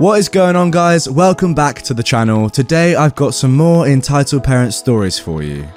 What is going on, guys? Welcome back to the channel. Today I've got some more entitled parent stories for you.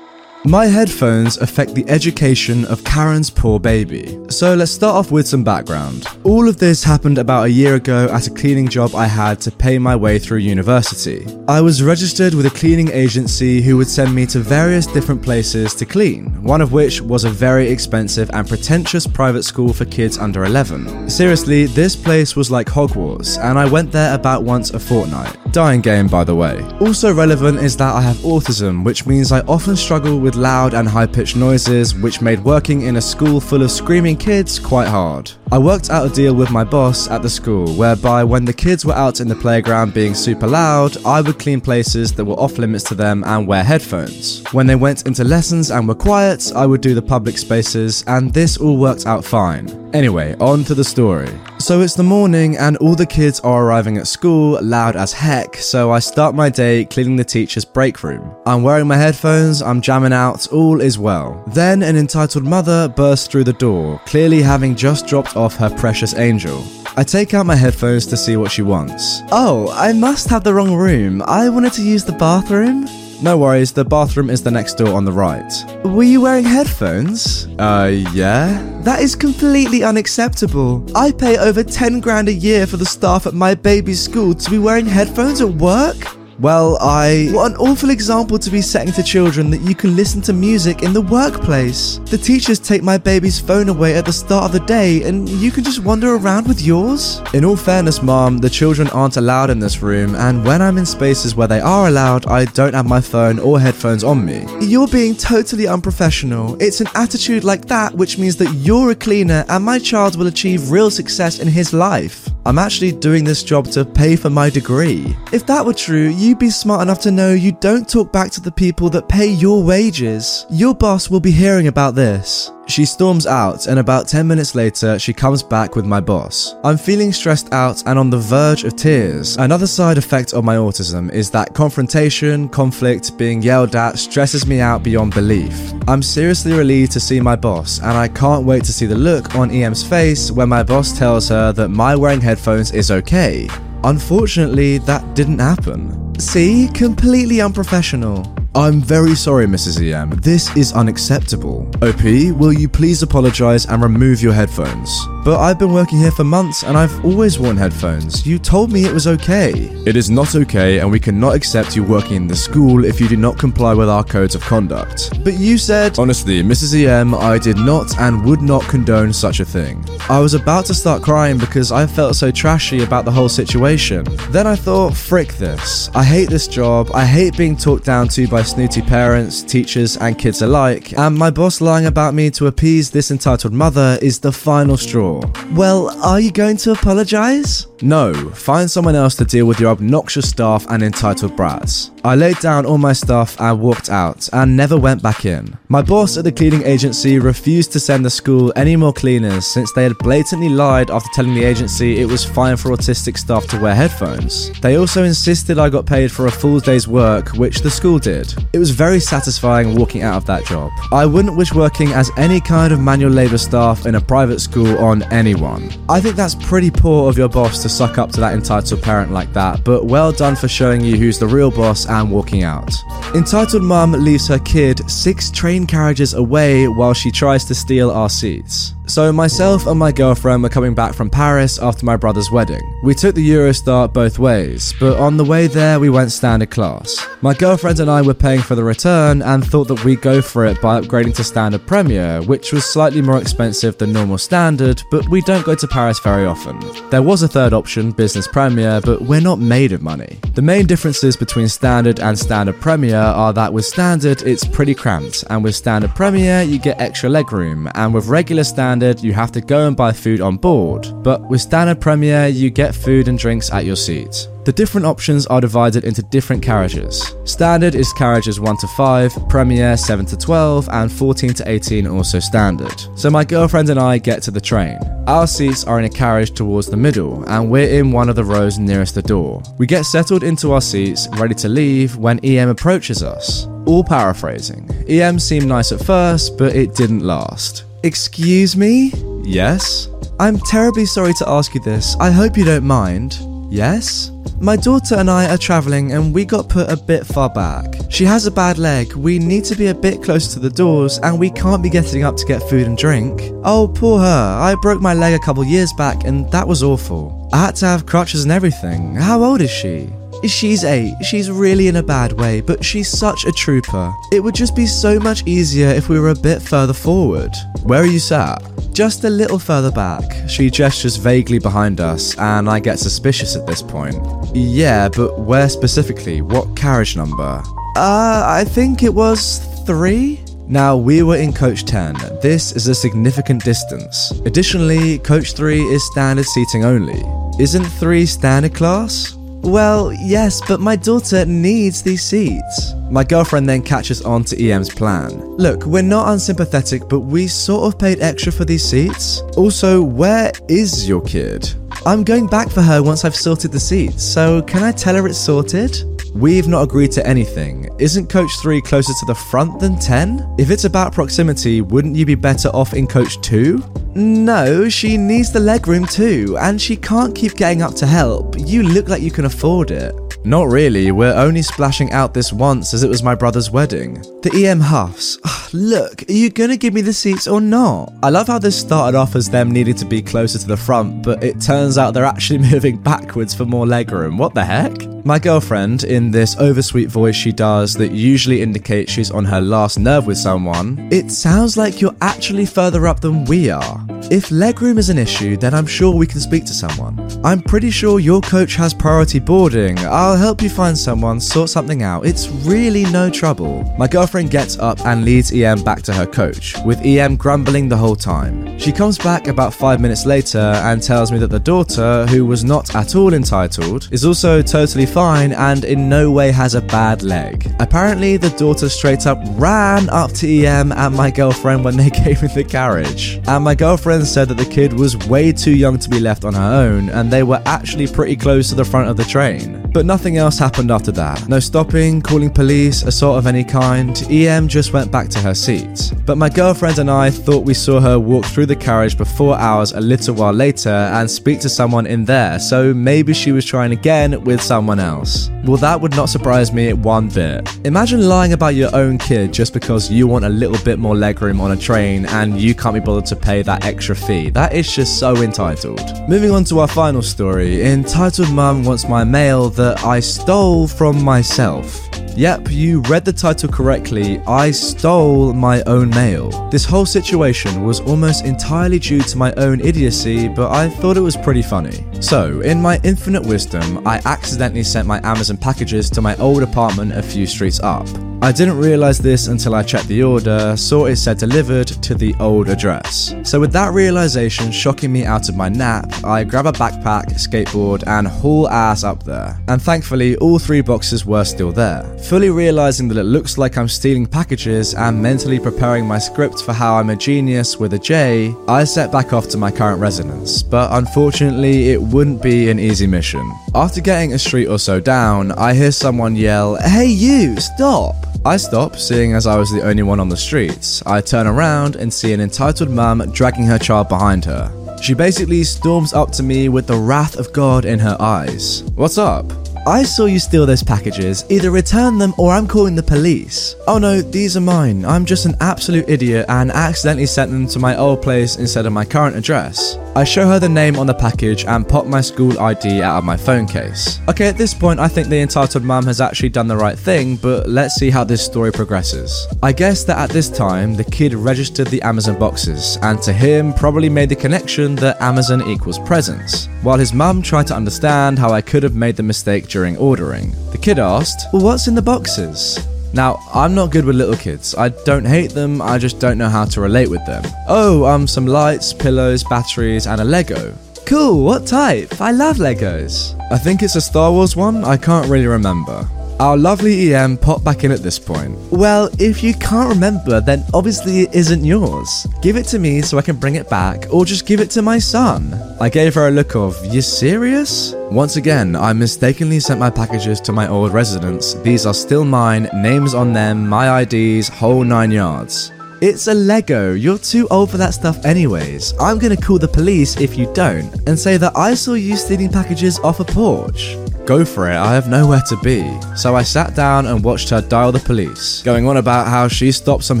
My headphones affect the education of Karen's poor baby. So let's start off with some background. All of this happened about a year ago at a cleaning job I had to pay my way through university. I was registered with a cleaning agency who would send me to various different places to clean, one of which was a very expensive and pretentious private school for kids under 11. Seriously, this place was like Hogwarts, and I went there about once a fortnight. Dying game, by the way. Also relevant is that I have autism, which means I often struggle with loud and high pitched noises, which made working in a school full of screaming kids quite hard. I worked out a deal with my boss at the school whereby when the kids were out in the playground being super loud, I would clean places that were off limits to them and wear headphones. When they went into lessons and were quiet, I would do the public spaces, and this all worked out fine. Anyway, on to the story. So it's the morning, and all the kids are arriving at school, loud as heck, so I start my day cleaning the teacher's break room. I'm wearing my headphones, I'm jamming out, all is well. Then an entitled mother bursts through the door, clearly having just dropped off her precious angel. I take out my headphones to see what she wants. Oh, I must have the wrong room. I wanted to use the bathroom. No worries, the bathroom is the next door on the right. Were you wearing headphones? Uh, yeah. That is completely unacceptable. I pay over 10 grand a year for the staff at my baby's school to be wearing headphones at work? Well, I. What an awful example to be setting to children that you can listen to music in the workplace. The teachers take my baby's phone away at the start of the day and you can just wander around with yours? In all fairness, mom, the children aren't allowed in this room, and when I'm in spaces where they are allowed, I don't have my phone or headphones on me. You're being totally unprofessional. It's an attitude like that which means that you're a cleaner and my child will achieve real success in his life. I'm actually doing this job to pay for my degree. If that were true, you'd be smart enough to know you don't talk back to the people that pay your wages. Your boss will be hearing about this. She storms out, and about 10 minutes later, she comes back with my boss. I'm feeling stressed out and on the verge of tears. Another side effect of my autism is that confrontation, conflict, being yelled at stresses me out beyond belief. I'm seriously relieved to see my boss, and I can't wait to see the look on EM's face when my boss tells her that my wearing headphones is okay. Unfortunately, that didn't happen. See? Completely unprofessional. I'm very sorry, Mrs. EM. This is unacceptable. OP, will you please apologize and remove your headphones? But I've been working here for months and I've always worn headphones. You told me it was okay. It is not okay, and we cannot accept you working in the school if you do not comply with our codes of conduct. But you said, honestly, Mrs. EM, I did not and would not condone such a thing. I was about to start crying because I felt so trashy about the whole situation. Then I thought, frick this. I hate this job. I hate being talked down to by snooty parents, teachers, and kids alike. And my boss lying about me to appease this entitled mother is the final straw. Well, are you going to apologize? No, find someone else to deal with your obnoxious staff and entitled brats. I laid down all my stuff and walked out and never went back in. My boss at the cleaning agency refused to send the school any more cleaners since they had blatantly lied after telling the agency it was fine for autistic staff to wear headphones. They also insisted I got paid for a full day's work, which the school did. It was very satisfying walking out of that job. I wouldn't wish working as any kind of manual labour staff in a private school on anyone. I think that's pretty poor of your boss to suck up to that entitled parent like that, but well done for showing you who's the real boss and walking out. Entitled mum leaves her kid six train carriages away while she tries to steal our seats. So, myself and my girlfriend were coming back from Paris after my brother's wedding. We took the Eurostar both ways, but on the way there, we went standard class. My girlfriend and I were paying for the return and thought that we'd go for it by upgrading to standard Premier, which was slightly more expensive than normal standard, but we don't go to Paris very often. There was a third option, business Premier, but we're not made of money. The main differences between standard and standard Premier are that with standard, it's pretty cramped, and with standard Premier, you get extra legroom, and with regular standard, standard, you have to go and buy food on board, but with standard Premier, you get food and drinks at your seat. The different options are divided into different carriages. Standard is carriages 1 to 5, Premier 7 to 12, and 14 to 18 also standard. So my girlfriend and I get to the train. Our seats are in a carriage towards the middle, and we're in one of the rows nearest the door. We get settled into our seats, ready to leave, when EM approaches us. All paraphrasing. EM seemed nice at first, but it didn't last. Excuse me? Yes? I'm terribly sorry to ask you this. I hope you don't mind. Yes? My daughter and I are travelling and we got put a bit far back. She has a bad leg, we need to be a bit closer to the doors, and we can't be getting up to get food and drink. Oh, poor her. I broke my leg a couple years back and that was awful. I had to have crutches and everything. How old is she? She's eight. She's really in a bad way, but she's such a trooper. It would just be so much easier if we were a bit further forward. Where are you sat? Just a little further back. She gestures vaguely behind us, and I get suspicious at this point. Yeah, but where specifically? What carriage number? Uh, I think it was three? Now, we were in coach 10. This is a significant distance. Additionally, coach 3 is standard seating only. Isn't 3 standard class? Well, yes, but my daughter needs these seats. My girlfriend then catches on to EM's plan. Look, we're not unsympathetic, but we sort of paid extra for these seats. Also, where is your kid? I'm going back for her once I've sorted the seats, so can I tell her it's sorted? We've not agreed to anything. Isn't coach 3 closer to the front than 10? If it's about proximity, wouldn't you be better off in coach 2? No, she needs the legroom too, and she can't keep getting up to help. You look like you can afford it. Not really, we're only splashing out this once as it was my brother's wedding. The EM huffs. "Ugh, Look, are you gonna give me the seats or not? I love how this started off as them needing to be closer to the front, but it turns out they're actually moving backwards for more legroom. What the heck? My girlfriend, in this oversweet voice she does that usually indicates she's on her last nerve with someone, it sounds like you're actually further up than we are. If legroom is an issue, then I'm sure we can speak to someone. I'm pretty sure your coach has priority boarding. I'll help you find someone, sort something out. It's really no trouble. My girlfriend gets up and leads EM back to her coach, with EM grumbling the whole time. She comes back about five minutes later and tells me that the daughter, who was not at all entitled, is also totally fine and in no way has a bad leg. Apparently, the daughter straight up ran up to EM and my girlfriend when they came in the carriage. And my girlfriend said that the kid was way too young to be left on her own and they were actually pretty close to the front of the train. But nothing else happened after that. No stopping, calling police, assault of any kind. EM just went back to her seat. But my girlfriend and I thought we saw her walk through the carriage before ours a little while later and speak to someone in there, so maybe she was trying again with someone else. Well, that would not surprise me one bit. Imagine lying about your own kid just because you want a little bit more legroom on a train and you can't be bothered to pay that extra fee. That is just so entitled. Moving on to our final story. Entitled Mum Wants My Mail that I stole from myself. Yep, you read the title correctly. I stole my own mail. This whole situation was almost entirely due to my own idiocy, but I thought it was pretty funny. So, in my infinite wisdom, I accidentally sent my Amazon packages to my old apartment a few streets up. I didn't realize this until I checked the order, saw it said delivered to the old address. So, with that realization shocking me out of my nap, I grab a backpack, skateboard, and haul ass up there. And thankfully, all three boxes were still there. Fully realizing that it looks like I'm stealing packages and mentally preparing my script for how I'm a genius with a J, I set back off to my current residence. But unfortunately, it wouldn't be an easy mission. After getting a street or so down, I hear someone yell, Hey, you, stop! I stop, seeing as I was the only one on the streets. I turn around and see an entitled mum dragging her child behind her. She basically storms up to me with the wrath of God in her eyes. What's up? I saw you steal those packages. Either return them or I'm calling the police. Oh no, these are mine. I'm just an absolute idiot and accidentally sent them to my old place instead of my current address. I show her the name on the package and pop my school ID out of my phone case. Okay, at this point, I think the entitled mum has actually done the right thing, but let's see how this story progresses. I guess that at this time, the kid registered the Amazon boxes, and to him, probably made the connection that Amazon equals presents, while his mum tried to understand how I could have made the mistake during ordering. The kid asked, well, What's in the boxes? Now, I'm not good with little kids. I don't hate them, I just don't know how to relate with them. Oh, um, some lights, pillows, batteries, and a Lego. Cool, what type? I love Legos. I think it's a Star Wars one, I can't really remember. Our lovely EM popped back in at this point. Well, if you can't remember, then obviously it isn't yours. Give it to me so I can bring it back, or just give it to my son. I gave her a look of, You serious? Once again, I mistakenly sent my packages to my old residence. These are still mine, names on them, my IDs, whole nine yards. It's a Lego. You're too old for that stuff, anyways. I'm gonna call the police if you don't and say that I saw you stealing packages off a porch. Go for it, I have nowhere to be. So I sat down and watched her dial the police, going on about how she stopped some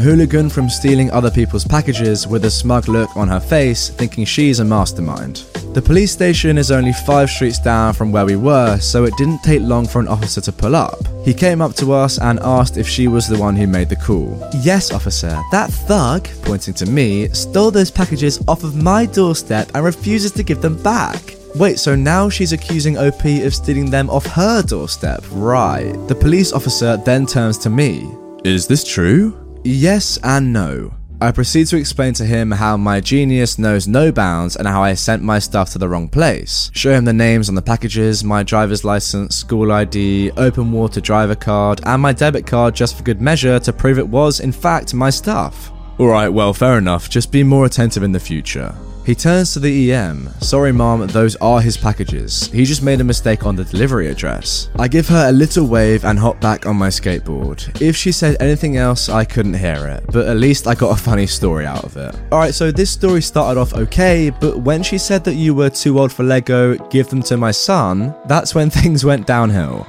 hooligan from stealing other people's packages with a smug look on her face, thinking she's a mastermind. The police station is only five streets down from where we were, so it didn't take long for an officer to pull up. He came up to us and asked if she was the one who made the call. Yes, officer, that thug, pointing to me, stole those packages off of my doorstep and refuses to give them back. Wait, so now she's accusing OP of stealing them off her doorstep? Right. The police officer then turns to me. Is this true? Yes and no. I proceed to explain to him how my genius knows no bounds and how I sent my stuff to the wrong place. Show him the names on the packages, my driver's license, school ID, open water driver card, and my debit card just for good measure to prove it was, in fact, my stuff. Alright, well, fair enough, just be more attentive in the future. He turns to the EM. Sorry, mom, those are his packages. He just made a mistake on the delivery address. I give her a little wave and hop back on my skateboard. If she said anything else, I couldn't hear it, but at least I got a funny story out of it. Alright, so this story started off okay, but when she said that you were too old for Lego, give them to my son, that's when things went downhill.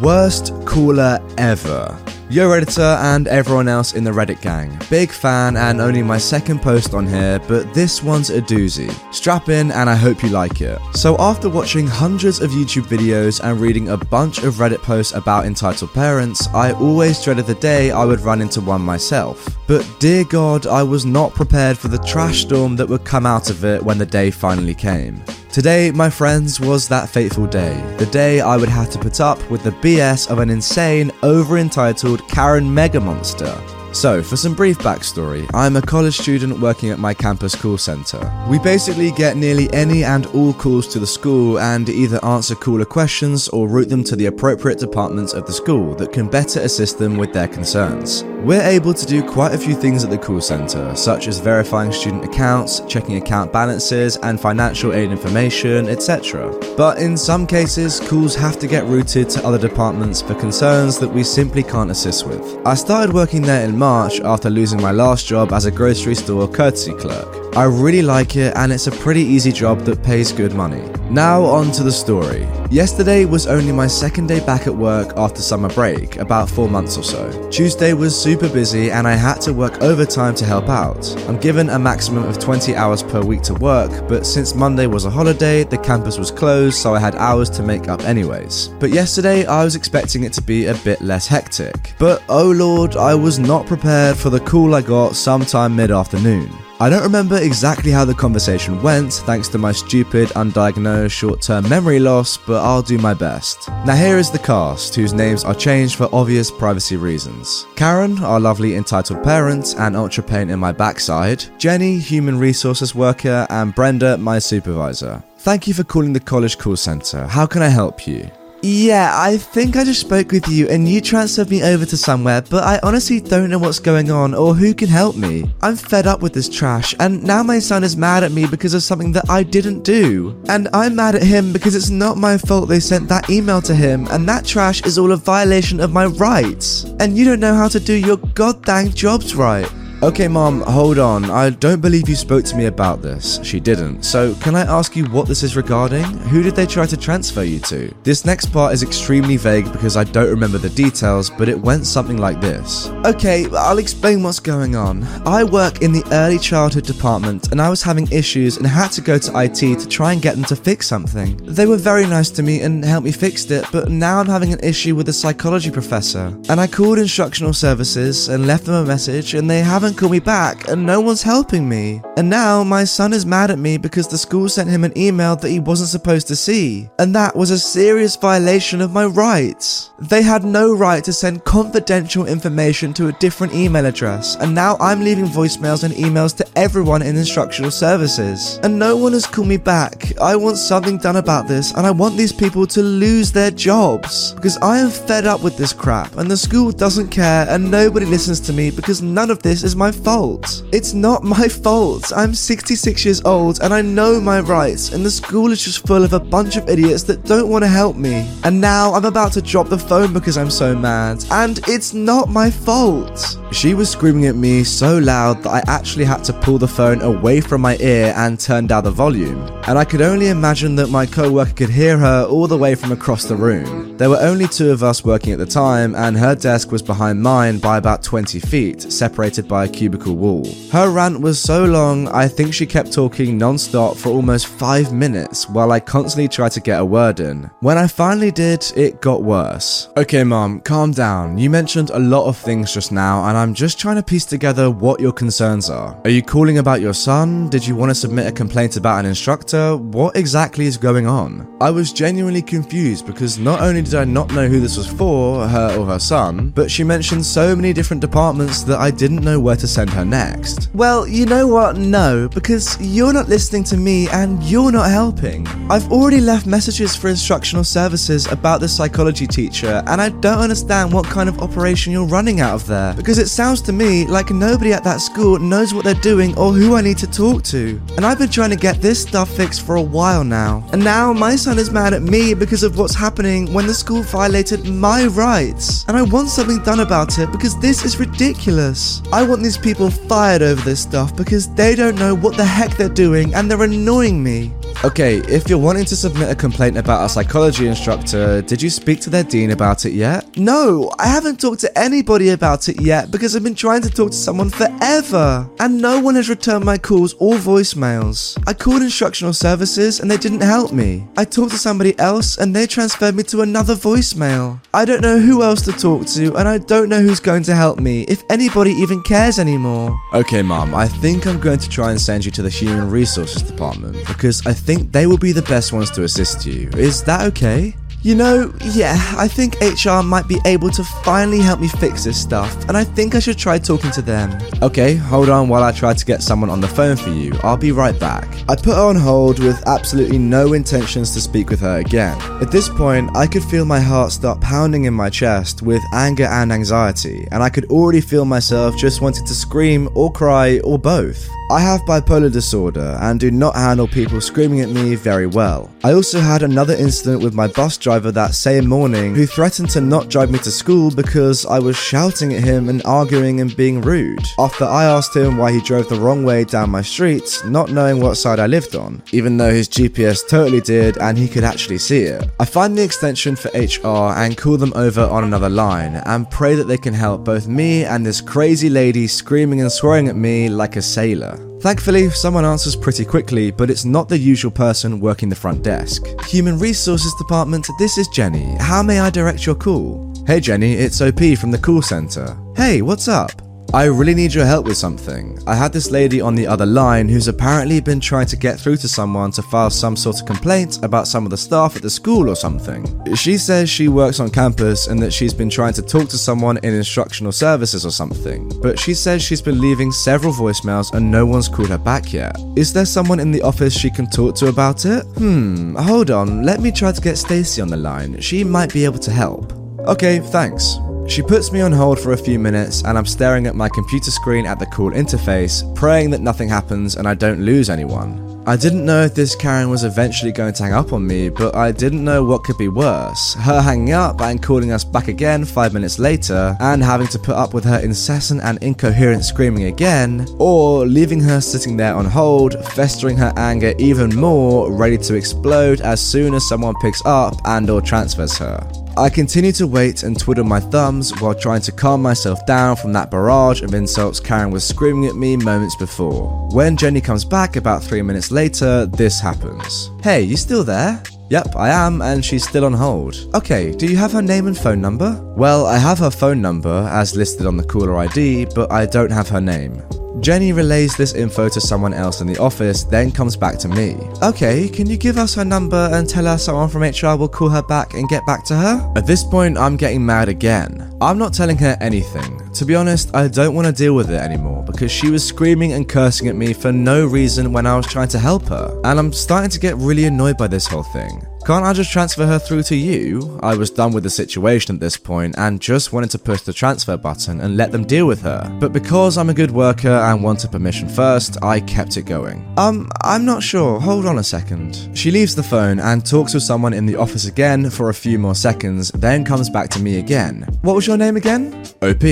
Worst cooler ever. Yo Redditor and everyone else in the Reddit gang. Big fan and only my second post on here, but this one's a doozy. Strap in and I hope you like it. So after watching hundreds of YouTube videos and reading a bunch of Reddit posts about entitled parents, I always dreaded the day I would run into one myself. But dear God, I was not prepared for the trash storm that would come out of it when the day finally came. Today, my friends, was that fateful day. The day I would have to put up with the BS of an insane, over entitled Karen Mega Monster. So, for some brief backstory, I'm a college student working at my campus call centre. We basically get nearly any and all calls to the school and either answer caller questions or route them to the appropriate departments of the school that can better assist them with their concerns. We're able to do quite a few things at the call centre, such as verifying student accounts, checking account balances, and financial aid information, etc. But in some cases, calls have to get routed to other departments for concerns that we simply can't assist with. I started working there in March after losing my last job as a grocery store courtesy clerk. I really like it and it's a pretty easy job that pays good money. Now on to the story. Yesterday was only my second day back at work after summer break, about 4 months or so. Tuesday was super busy and I had to work overtime to help out. I'm given a maximum of 20 hours per week to work, but since Monday was a holiday, the campus was closed so I had hours to make up anyways. But yesterday I was expecting it to be a bit less hectic. But oh lord, I was not prepared for the call I got sometime mid afternoon. I don't remember exactly how the conversation went, thanks to my stupid, undiagnosed short term memory loss, but I'll do my best. Now, here is the cast, whose names are changed for obvious privacy reasons Karen, our lovely entitled parent and ultra pain in my backside, Jenny, human resources worker, and Brenda, my supervisor. Thank you for calling the college call centre. How can I help you? Yeah, I think I just spoke with you and you transferred me over to somewhere, but I honestly don't know what's going on or who can help me. I'm fed up with this trash, and now my son is mad at me because of something that I didn't do. And I'm mad at him because it's not my fault they sent that email to him, and that trash is all a violation of my rights. And you don't know how to do your goddamn jobs right. Okay, mom, hold on. I don't believe you spoke to me about this. She didn't. So, can I ask you what this is regarding? Who did they try to transfer you to? This next part is extremely vague because I don't remember the details, but it went something like this. Okay, I'll explain what's going on. I work in the early childhood department and I was having issues and had to go to IT to try and get them to fix something. They were very nice to me and helped me fix it, but now I'm having an issue with the psychology professor. And I called instructional services and left them a message and they haven't called me back and no one's helping me. And now my son is mad at me because the school sent him an email that he wasn't supposed to see. And that was a serious violation of my rights. They had no right to send confidential information to a different email address, and now I'm leaving voicemails and emails to everyone in instructional services. And no one has called me back. I want something done about this, and I want these people to lose their jobs. Because I am fed up with this crap, and the school doesn't care, and nobody listens to me because none of this is my fault. It's not my fault. I'm 66 years old, and I know my rights, and the school is just full of a bunch of idiots that don't want to help me. And now I'm about to drop the phone because I'm so mad, and it's not my fault. She was screaming at me so loud that I actually had to pull the phone away from my ear and turn down the volume. And I could only imagine that my co worker could hear her all the way from across the room. There were only two of us working at the time, and her desk was behind mine by about 20 feet, separated by a cubicle wall. Her rant was so long, I think she kept talking non stop for almost five minutes while I constantly tried to get a word in. When I finally did, it got worse. Okay, mom, calm down. You mentioned a lot of things just now, and I'm just trying to piece together what your concerns are. Are you calling about your son? Did you want to submit a complaint about an instructor? What exactly is going on? I was genuinely confused because not only did I not know who this was for, her or her son, but she mentioned so many different departments that I didn't know where to send her next. Well, you know what? No, because you're not listening to me and you're not helping. I've already left messages for instructional services about the psychology teacher, and I don't understand what kind of operation you're running out of there. Because it sounds to me like nobody at that school knows what they're doing or who I need to talk to. And I've been trying to get this stuff fixed for a while now. And now my son is mad at me because of what's happening when the school violated my rights. And I want something done about it because this is ridiculous. I want these people fired over this stuff because they don't know what the heck they're doing and they're annoying me. Okay, if you're wanting to submit a complaint about a psychology instructor, did you speak to their dean about it yet? No, I haven't talked to anybody about it yet because I've been trying to talk to someone forever. And no one has returned my calls or voicemails. I called instructional services and they didn't help me. I talked to somebody else and they transferred me to another voicemail. I don't know who else to talk to and I don't know who's going to help me, if anybody even cares anymore. Okay, mom, I think I'm going to try and send you to the Human Resources Department because I think they will be the best ones to assist you. Is that okay? You know, yeah, I think HR might be able to finally help me fix this stuff, and I think I should try talking to them. Okay, hold on while I try to get someone on the phone for you. I'll be right back. I put her on hold with absolutely no intentions to speak with her again. At this point, I could feel my heart start pounding in my chest with anger and anxiety, and I could already feel myself just wanting to scream or cry or both. I have bipolar disorder and do not handle people screaming at me very well. I also had another incident with my bus driver that same morning who threatened to not drive me to school because I was shouting at him and arguing and being rude. After I asked him why he drove the wrong way down my street, not knowing what side I lived on, even though his GPS totally did and he could actually see it. I find the extension for HR and call them over on another line and pray that they can help both me and this crazy lady screaming and swearing at me like a sailor. Thankfully, someone answers pretty quickly, but it's not the usual person working the front desk. Human Resources Department, this is Jenny. How may I direct your call? Hey Jenny, it's OP from the call center. Hey, what's up? I really need your help with something. I had this lady on the other line who's apparently been trying to get through to someone to file some sort of complaint about some of the staff at the school or something. She says she works on campus and that she's been trying to talk to someone in instructional services or something, but she says she's been leaving several voicemails and no one's called her back yet. Is there someone in the office she can talk to about it? Hmm, hold on, let me try to get Stacy on the line. She might be able to help. Okay, thanks. She puts me on hold for a few minutes, and I'm staring at my computer screen at the call interface, praying that nothing happens and I don't lose anyone. I didn't know if this Karen was eventually going to hang up on me, but I didn't know what could be worse. Her hanging up and calling us back again five minutes later, and having to put up with her incessant and incoherent screaming again, or leaving her sitting there on hold, festering her anger even more, ready to explode as soon as someone picks up and or transfers her. I continue to wait and twiddle my thumbs while trying to calm myself down from that barrage of insults Karen was screaming at me moments before. When Jenny comes back about three minutes later, this happens. Hey, you still there? Yep, I am, and she's still on hold. Okay, do you have her name and phone number? Well, I have her phone number as listed on the caller ID, but I don't have her name. Jenny relays this info to someone else in the office, then comes back to me. Okay, can you give us her number and tell her someone from HR will call her back and get back to her? At this point, I'm getting mad again. I'm not telling her anything. To be honest, I don't want to deal with it anymore because she was screaming and cursing at me for no reason when I was trying to help her. And I'm starting to get really annoyed by this whole thing. Can't I just transfer her through to you? I was done with the situation at this point and just wanted to push the transfer button and let them deal with her. But because I'm a good worker and wanted permission first, I kept it going. Um, I'm not sure. Hold on a second. She leaves the phone and talks with someone in the office again for a few more seconds, then comes back to me again. What was your name again? OP.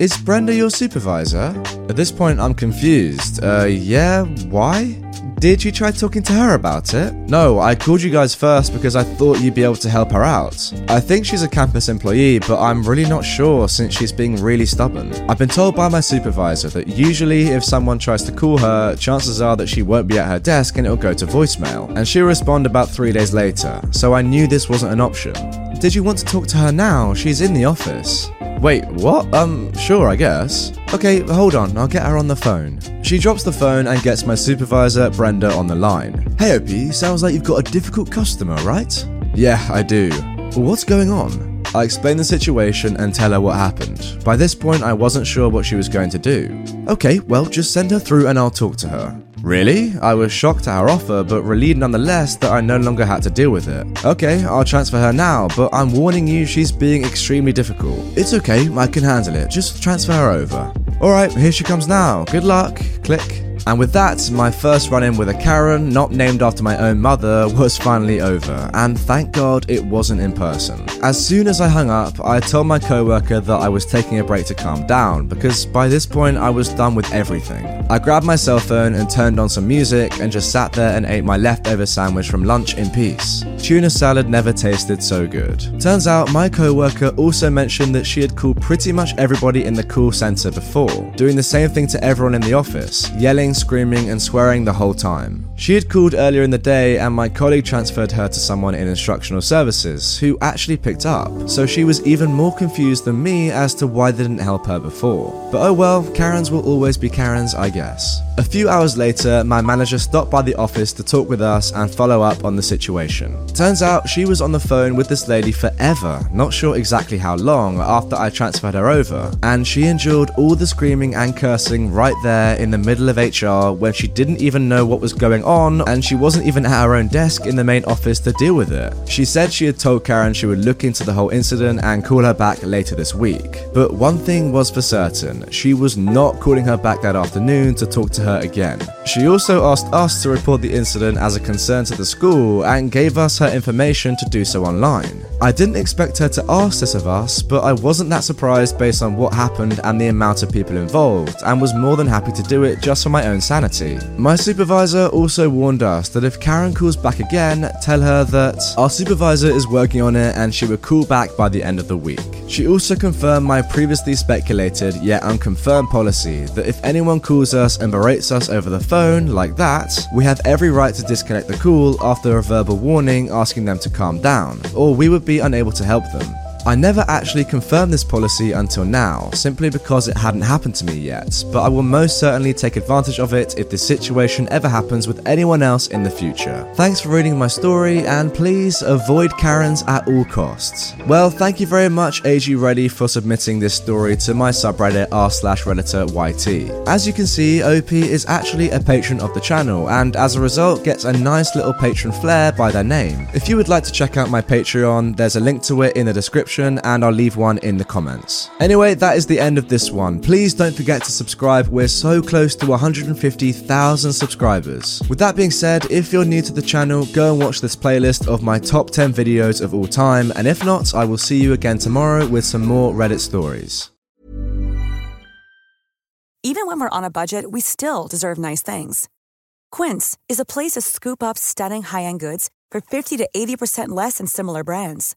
Is Brenda your supervisor? At this point, I'm confused. Uh, yeah, why? Did you try talking to her about it? No, I called you guys first because I thought you'd be able to help her out. I think she's a campus employee, but I'm really not sure since she's being really stubborn. I've been told by my supervisor that usually if someone tries to call her, chances are that she won't be at her desk and it'll go to voicemail, and she'll respond about three days later, so I knew this wasn't an option. Did you want to talk to her now? She's in the office. Wait, what? Um, sure, I guess. Okay, hold on, I'll get her on the phone. She drops the phone and gets my supervisor, Brenda, on the line. Hey, OP, sounds like you've got a difficult customer, right? Yeah, I do. What's going on? I explain the situation and tell her what happened. By this point, I wasn't sure what she was going to do. Okay, well, just send her through and I'll talk to her. Really? I was shocked at her offer, but relieved nonetheless that I no longer had to deal with it. Okay, I'll transfer her now, but I'm warning you she's being extremely difficult. It's okay, I can handle it. Just transfer her over. Alright, here she comes now. Good luck. Click. And with that, my first run in with a Karen, not named after my own mother, was finally over, and thank God it wasn't in person. As soon as I hung up, I told my coworker that I was taking a break to calm down, because by this point I was done with everything. I grabbed my cell phone and turned on some music and just sat there and ate my leftover sandwich from lunch in peace. Tuna salad never tasted so good. Turns out my coworker also mentioned that she had called pretty much everybody in the call center before, doing the same thing to everyone in the office, yelling screaming, and swearing the whole time. She had called earlier in the day, and my colleague transferred her to someone in instructional services who actually picked up, so she was even more confused than me as to why they didn't help her before. But oh well, Karens will always be Karens, I guess. A few hours later, my manager stopped by the office to talk with us and follow up on the situation. Turns out she was on the phone with this lady forever, not sure exactly how long, after I transferred her over, and she endured all the screaming and cursing right there in the middle of HR when she didn't even know what was going on and she wasn't even at her own desk in the main office to deal with it. She said she had told Karen she would look into the whole incident and call her back later this week. But one thing was for certain, she was not calling her back that afternoon to talk to her again. She also asked us to report the incident as a concern to the school and gave us her information to do so online. I didn't expect her to ask this of us, but I wasn't that surprised based on what happened and the amount of people involved, and was more than happy to do it just for my own sanity. My supervisor also warned us that if Karen calls back again, tell her that our supervisor is working on it and she will call back by the end of the week. She also confirmed my previously speculated yet unconfirmed policy that if anyone calls us and berates us over the phone like that, we have every right to disconnect the call after a verbal warning asking them to calm down, or we would be unable to help them. I never actually confirmed this policy until now, simply because it hadn't happened to me yet, but I will most certainly take advantage of it if this situation ever happens with anyone else in the future. Thanks for reading my story, and please avoid Karens at all costs. Well, thank you very much, AG Ready, for submitting this story to my subreddit r slash redditor YT. As you can see, OP is actually a patron of the channel, and as a result gets a nice little patron flair by their name. If you would like to check out my Patreon, there's a link to it in the description description and I'll leave one in the comments. Anyway, that is the end of this one. Please don't forget to subscribe. We're so close to 150,000 subscribers. With that being said, if you're new to the channel, go and watch this playlist of my top 10 videos of all time, and if not, I will see you again tomorrow with some more Reddit stories. Even when we're on a budget, we still deserve nice things. Quince is a place to scoop up stunning high-end goods for 50 to 80% less than similar brands.